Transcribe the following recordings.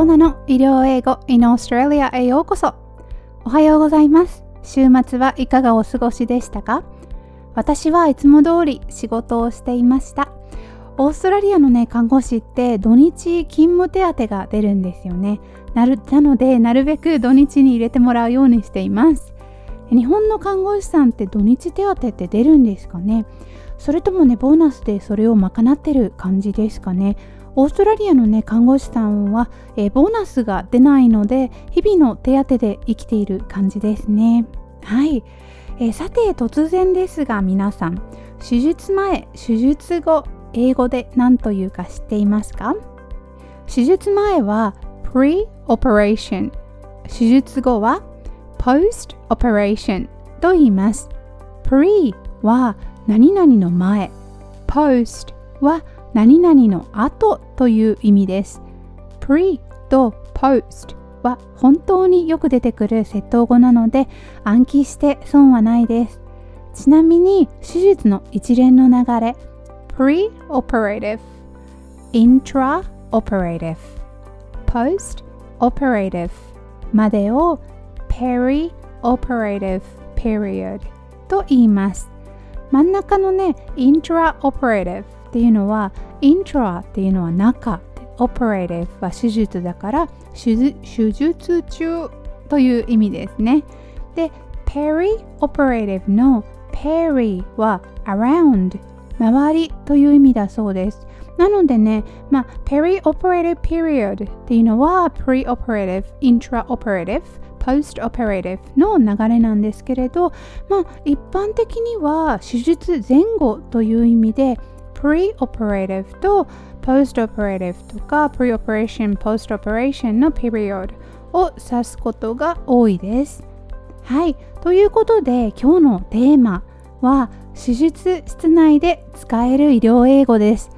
コナの医療英語 in Australia へようこそ。おはようございます。週末はいかがお過ごしでしたか？私はいつも通り仕事をしていました。オーストラリアのね看護師って土日勤務手当が出るんですよね。なるなのでなるべく土日に入れてもらうようにしています。日本の看護師さんって土日手当って出るんですかね？それともねボーナスでそれを賄ってる感じですかね？オーストラリアのね看護師さんは、え、ボーナスが出ないので日々の手当で生きている感じですね。はい、え、さて突然ですが皆さん手術前手術後英語で何というか知っていますか？手術前は pre-operation 手術後は post-operation と言います。pre は何々の前。post は何々の後という意味です pre と post は本当によく出てくる窃盗語なので暗記して損はないですちなみに手術の一連の流れ pre-operative intra-operative post-operative までを peri-operative period と言います真ん中のね intra-operative っていうのは intra っていうのは中 operative は手術だから手術中という意味ですねで peri-operative の peri は around 周りという意味だそうですなのでね、まあ、peri-operative period っていうのは pre-operative, intra-operative, post-operative の流れなんですけれど、まあ、一般的には手術前後という意味で pre-operative と post-operative とか pre-operation, post-operation の period を指すことが多いです。はい。ということで今日のテーマは手術室内で使える医療英語です。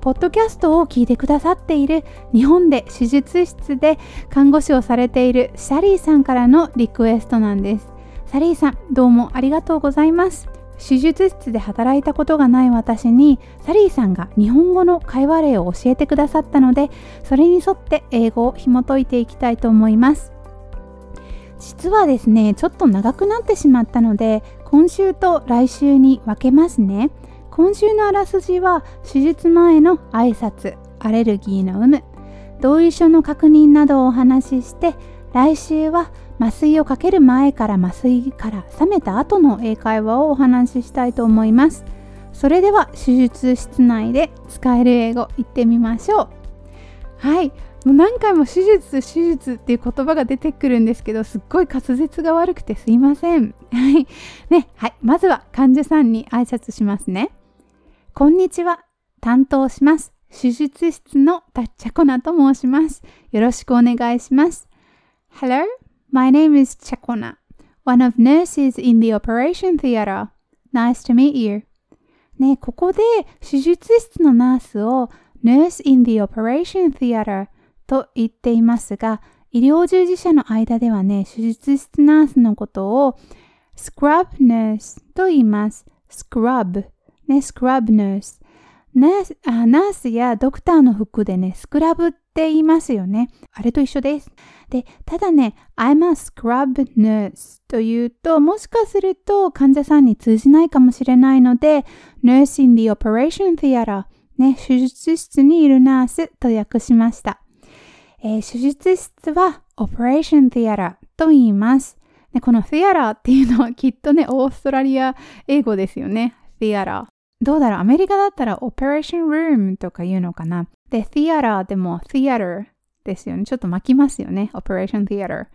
ポッドキャストを聞いてくださっている日本で手術室で看護師をされているサリーさんからのリクエストなんです。サリーさん、どうもありがとうございます。手術室で働いたことがない私にサリーさんが日本語の会話例を教えてくださったのでそれに沿って英語を紐解いていきたいと思います。実はですねちょっと長くなってしまったので今週と来週に分けますね。今週のあらすじは手術前の挨拶アレルギーの有無同意書の確認などをお話しして来週は麻酔をかける前から麻酔から冷めた後の英会話をお話ししたいと思います。それでは手術室内で使える英語言ってみましょう。はい。もう何回も手術手術っていう言葉が出てくるんですけどすっごい滑舌が悪くてすいません。はい。ね。はい。まずは患者さんに挨拶しますね。こんにちは。担当します。手術室のタッチャコナと申します。よろしくお願いします。Hello, my name is Chakona, one of nurses in the operation theater. Nice to meet you. ね、ここで手術室のナースを nurse in the operation theater と言っていますが、医療従事者の間ではね、手術室ナースのことを scrub nurse と言います。scrub ね、スクラブナース。ナースあナースやドクターの服でね、スクラブっって言いますよね。あれと一緒です。で、ただね、I'm a scrub nurse というと、もしかすると患者さんに通じないかもしれないので、nurse in the operation theater ね、手術室にいるナースと訳しました。えー、手術室は operation theater と言います。ね、この theater っていうのはきっとね、オーストラリア英語ですよね。theater。どうだろう？アメリカだったら Operation Room とか言うのかな？で、Theater でも Theater ですよね。ちょっと巻きますよね。Operation Theater。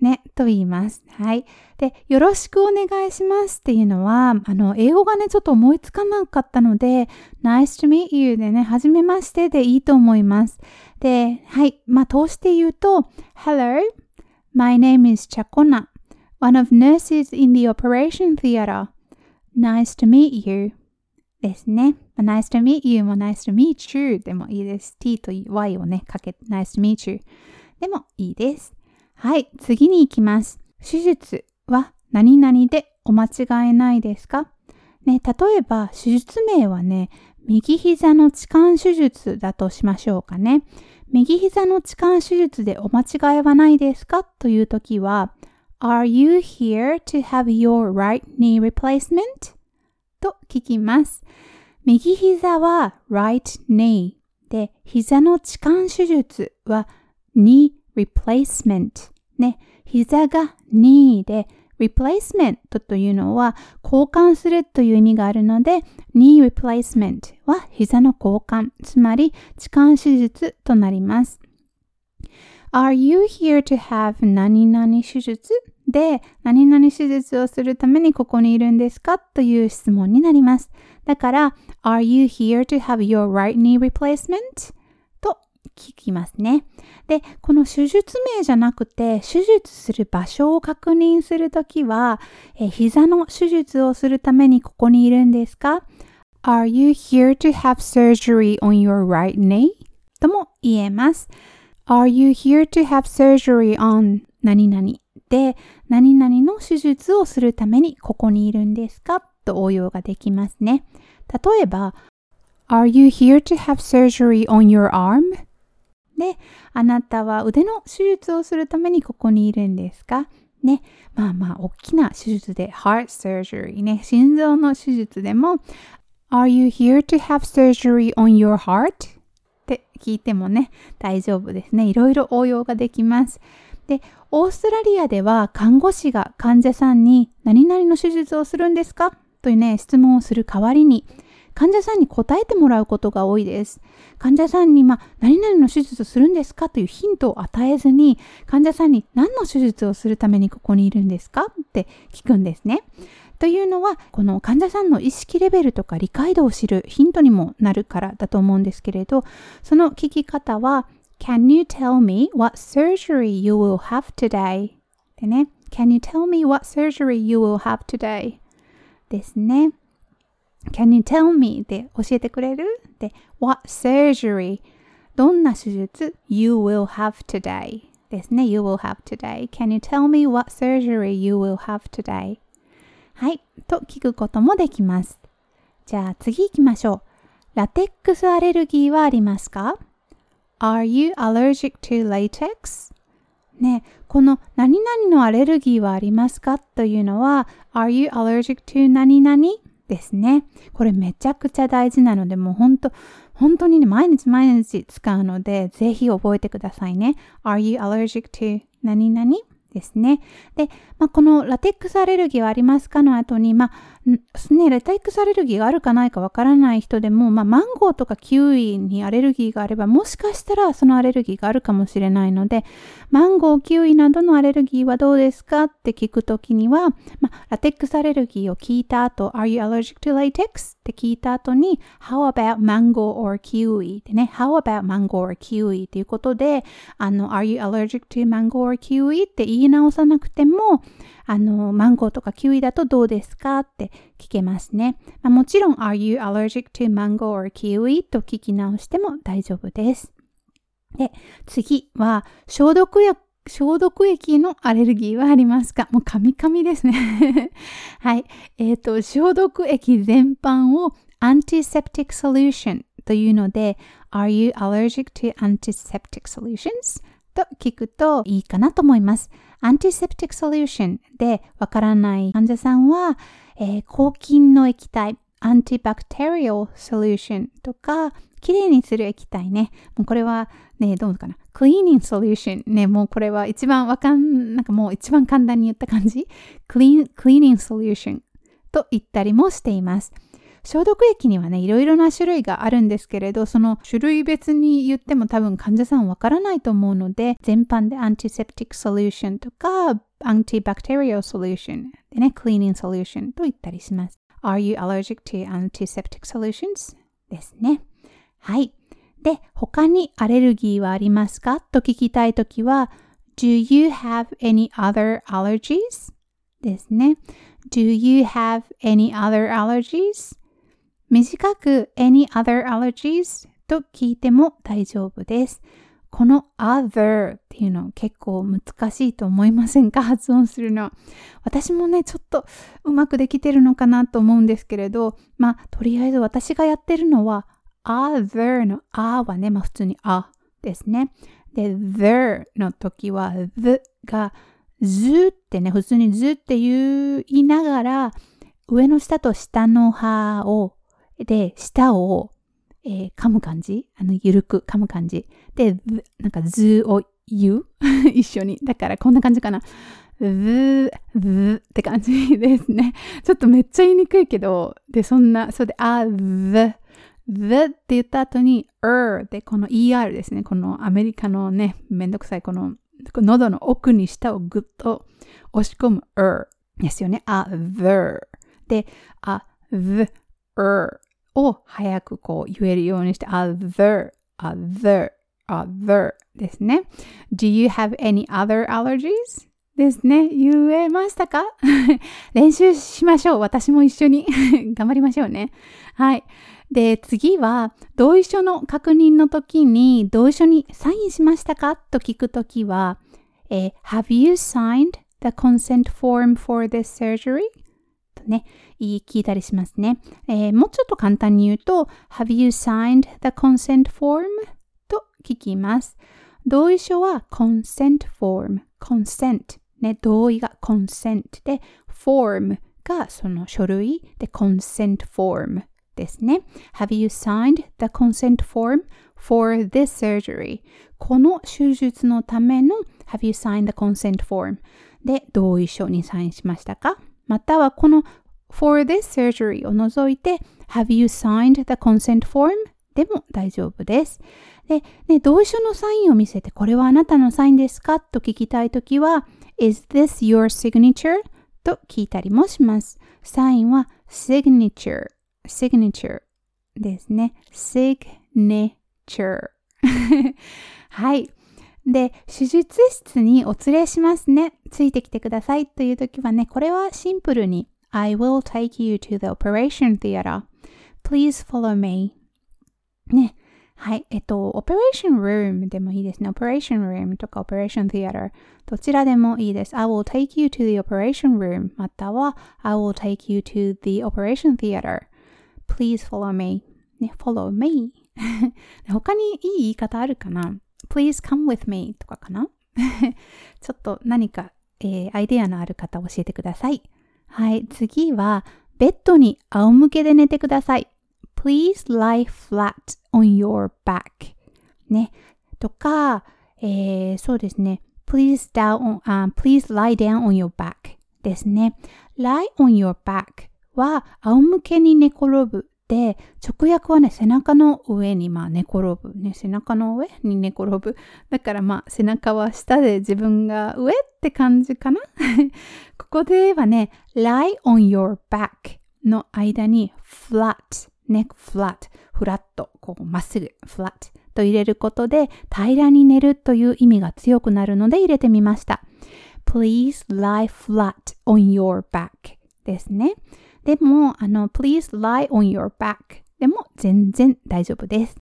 ね、と言います。はい。で、よろしくお願いしますっていうのは、あの、英語がね、ちょっと思いつかなかったので、Nice to meet you でね、はじめましてでいいと思います。で、はい。まあ、通して言うと、Hello, my name is Chakona, one of nurses in the operation theater. Nice to meet you. ですね。nice to meet you も nice to meet you でもいいです。t と y をね、かけて nice to meet you でもいいです。はい、次に行きます。手術は何々でお間違いないですか？ね、例えば手術名はね、右膝の置換手術だとしましょうかね。右膝の置換手術でお間違いはないですか？というときは Are you here to have your right knee replacement? と聞きます。右膝は right knee で、膝の置換手術は knee replacement ね、膝が knee で replacement というのは交換するという意味があるので knee replacement は膝の交換、つまり置換手術となります。Are you here to have 何々手術で、何々手術をするためにここにいるんですかという質問になります。だから、Are you here to have your right knee replacement? と聞きますね。で、この手術名じゃなくて、手術する場所を確認するときは、え膝の手術をするためにここにいるんですか ?Are you here to have surgery on your right knee? とも言えます。Are you here to have surgery on 何々、何々の手術をするためにここにいるんですか？と応用ができますね。例えば、Are you here to have surgery on your arm? で、あなたは腕の手術をするためにここにいるんですか？ね。まあまあ、大きな手術で、heart surgery ね。心臓の手術でも、Are you here to have surgery on your heart? って聞いてもね、大丈夫ですね。いろいろ応用ができます。で、オーストラリアでは看護師が患者さんに何々の手術をするんですか？というね、質問をする代わりに、患者さんに答えてもらうことが多いです。患者さんに、まあ、何々の手術をするんですか？というヒントを与えずに、患者さんに何の手術をするためにここにいるんですか？って聞くんですね。というのは、この患者さんの意識レベルとか理解度を知るヒントにもなるからだと思うんですけれど、その聞き方は、Can you tell me what surgery you will have today? でね、Can you tell me what surgery you will have today? ですね。Can you tell me? で教えてくれるで、What surgery? どんな手術 You will have today ですね。You will have today. Can you tell me what surgery you will have today? はい。と聞くこともできます。じゃあ次行きましょう。ラテックスアレルギーはありますか Are you allergic to latex? ね、この何々のアレルギーはありますかというのは Are you allergic to 何々？ですね。これめちゃくちゃ大事なので、もう本当、本当にね、毎日毎日使うので、ぜひ覚えてくださいね。Are you allergic to 何々？ですね。で、まあ、このラテックスアレルギーはありますかの後に、まあ、ね、ラテックスアレルギーがあるかないかわからない人でも、まあ、マンゴーとかキウイにアレルギーがあれば、もしかしたらそのアレルギーがあるかもしれないので、マンゴー、キウイなどのアレルギーはどうですかって聞くときには、ま、ラテックスアレルギーを聞いた後、Are you allergic to latex? って聞いた後に、How about mango or kiwi? ってね、How about mango or kiwi? っていうことで、あの、Are you allergic to mango or kiwi? って言い直さなくても、あの、マンゴーとかキウイだとどうですかって聞けますね。まあ、もちろん、Are you allergic to mango or kiwi? と聞き直しても大丈夫です。で、次は、消毒薬消毒液のアレルギーはありますかもうカミカミですねはい。えっ、ー、と、消毒液全般を antiseptic solution というので、Are you allergic to antiseptic solutions? と聞くといいかなと思います。antiseptic solution でわからない患者さんは、えー、抗菌の液体 antibacterial solution とか、きれいにする液体ね。もうこれはね、どうかな。クリーニングソリューションね。もうこれは一番わかん、なんかもう一番簡単に言った感じ。クリーン、クリーニングソリューションと言ったりもしています。消毒液にはね、いろいろな種類があるんですけれど、その種類別に言っても多分患者さんわからないと思うので、全般でアンティセプティックソリューションとか、アンティバクテリオソリューションでね、クリーニングソリューションと言ったりします。Are you allergic to antiseptic solutions? ですね。はい。で、他にアレルギーはありますか？と聞きたいときは、Do you have any other allergies? ですね。Do you have any other allergies? 短く any other allergies? と聞いても大丈夫です。この other っていうの結構難しいと思いませんか？発音するの。私もね、ちょっとうまくできてるのかなと思うんですけれど、まあ、とりあえず私がやってるのは other の a はね、まあ普通にあですね。で、ther の時は the がずってね、普通にずって言いながら、上の下と下の歯を、で、下を、えー、噛む感じ？あの、ゆるく噛む感じ。で、なんかずを言う？一緒に。だからこんな感じかな。ず、ずって感じですね。ちょっとめっちゃ言いにくいけど、で、そんな、それで、あ、ず、the って言った後に er でこの er ですね。このアメリカのね、めんどくさいこの喉の奥に舌をぐっと押し込む er ですよね。a the で a the er を早くこう言えるようにして a the a the a the ですね。Do you have any other allergies? ですね。言えましたか？練習しましょう。私も一緒に 頑張りましょうね。はい。で、次は、同意書の確認の時に、同意書にサインしましたかと聞くときは、えー、Have you signed the consent form for this surgery? とね、言い聞いたりしますね、えー、もうちょっと簡単に言うと、Have you signed the consent form? と聞きます。同意書は consent form, consent ね、同意が consent で、form がその書類で consent form ですね。Have you signed the consent form for this surgery? この手術のための Have you signed the consent form? で同意書にサインしましたかまたはこの for this surgery を除いて Have you signed the consent form? でも大丈夫です。で、ね、同意書のサインを見せてこれはあなたのサインですかと聞きたいときは Is this your signature? と聞いたりもします。サインは signature signature ですね。signature はい。で、手術室にお連れしますね。ついてきてくださいという時はね、これはシンプルに I will take you to the operation theater. Please follow me. ね。はい。えっと、オペレーションルームでもいいですね。オペレーションルームとかオペレーション theater どちらでもいいです。I will take you to the operation room または I will take you to the operation theater please follow me ね、follow me 他にいい言い方あるかな ?please come with me とかかなちょっと何か、えー、アイデアのある方教えてください。はい、次は、ベッドに仰向けで寝てください。please lie flat on your back ね。とか、えー、そうですね。please, down, uh, please lie down on your back ですね。lie on your back は仰向けに寝転ぶで、直訳はね、背中の上にまあ寝転ぶ。ね、背中の上に寝転ぶ。だからまあ背中は下で自分が上って感じかな ここではね、lie on your back の間に flat, neck flat, フラット、こうまっすぐ flat と入れることで平らに寝るという意味が強くなるので入れてみました。Please lie flat on your back ですね。でも、あの、please lie on your back でも全然大丈夫です。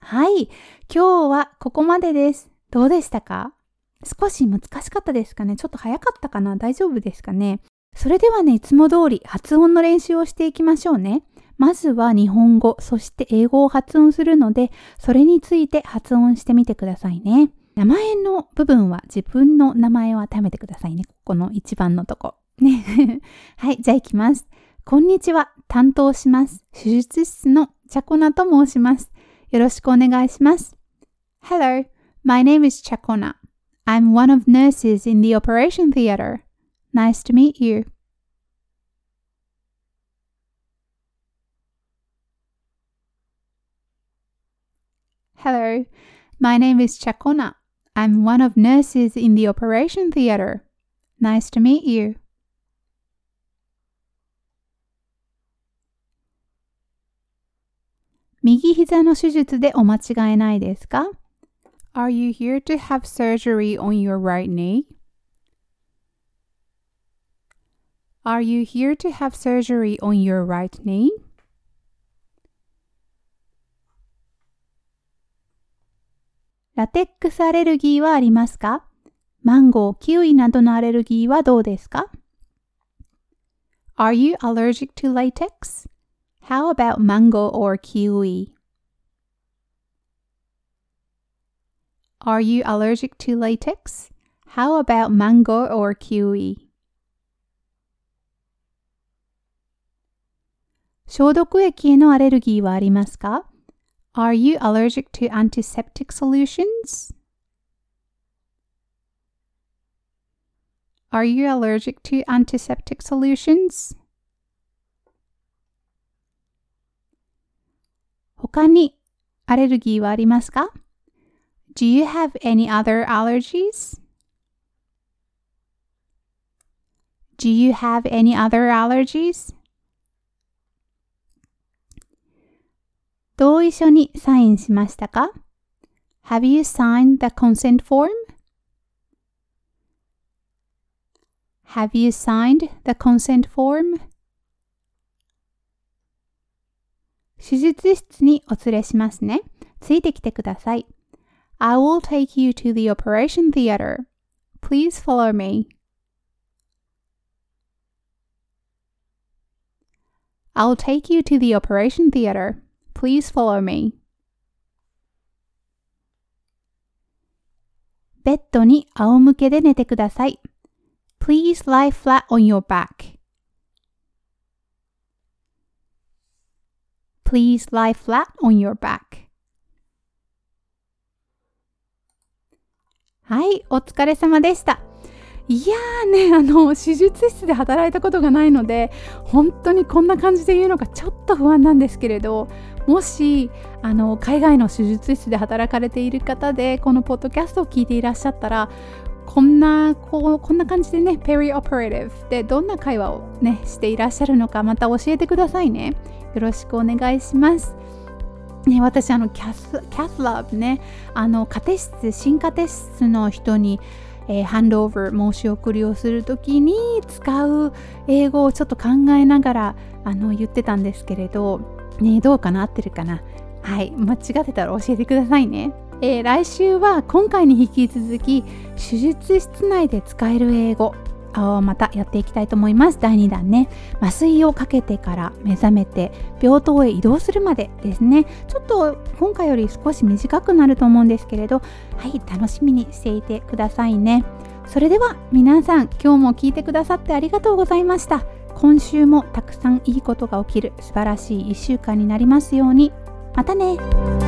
はい。今日はここまでです。どうでしたか？少し難しかったですかね？ちょっと早かったかな？大丈夫ですかね？それではね、いつも通り発音の練習をしていきましょうね。まずは日本語、そして英語を発音するので、それについて発音してみてくださいね。名前の部分は自分の名前を当ててくださいね。ここの一番のとこ。ね。はい、じゃあ行きます。こんにちは。担当します。手術室のチャコナと申します。よろしくお願いします。Hello, my name is Chakona. I'm one of nurses in the operation theater. Nice to meet you. Hello, my name is Chakona. I'm one of nurses in the operation theater. Nice to meet you. 右膝の手術でお間違いないですか ?Are you here to have surgery on your right knee? Are you here to have surgery on your right knee? ラテックスアレルギーはありますかマンゴー、キウイなどのアレルギーはどうですか ?Are you allergic to latex? How about mango or kiwi? Are you allergic to latex? How about mango or kiwi? 消毒液へのアレルギーはありますか ?Are you allergic to antiseptic solutions? Are you allergic to antiseptic solutions? 他にアレルギーはありますか ?Do you have any other allergies? Do you have any other allergies? 同意書にサインしましたか ?Have you signed the consent form? Have you signed the consent form? 手術室にお連れしますね。ついてきてください。I will take you to the operation theater. Please follow me. I'll take you to the operation theater. Please follow me. ベッドに仰向けで寝てください。Please lie flat on your back. Please lie flat on your back. はい、お疲れ様でした。いやーね、あの、手術室で働いたことがないので、本当にこんな感じで言うのがちょっと不安なんですけれど、もし、あの、海外の手術室で働かれている方で、このポッドキャストを聞いていらっしゃったら、こんな、こう、こんな感じでね、ペリオペレティブでどんな会話をね、していらっしゃるのか、また教えてくださいね。よろしくお願いします。ね、私あのキャスキャスラブねあの家庭室新家庭室の人に、えー、ハンドオーバー申し送りをするときに使う英語をちょっと考えながらあの言ってたんですけれど、ね、どうかな？合ってるかな？はい間違ってたら教えてくださいね。えー、来週は今回に引き続き手術室内で使える英語をまたやっていきたいと思います。第2弾ね。麻酔をかけてから目覚めて病棟へ移動するまでですね。ちょっと今回より少し短くなると思うんですけれどはい楽しみにしていてくださいね。それでは皆さん今日も聞いてくださってありがとうございました。今週もたくさんいいことが起きる素晴らしい1週間になりますように。またね。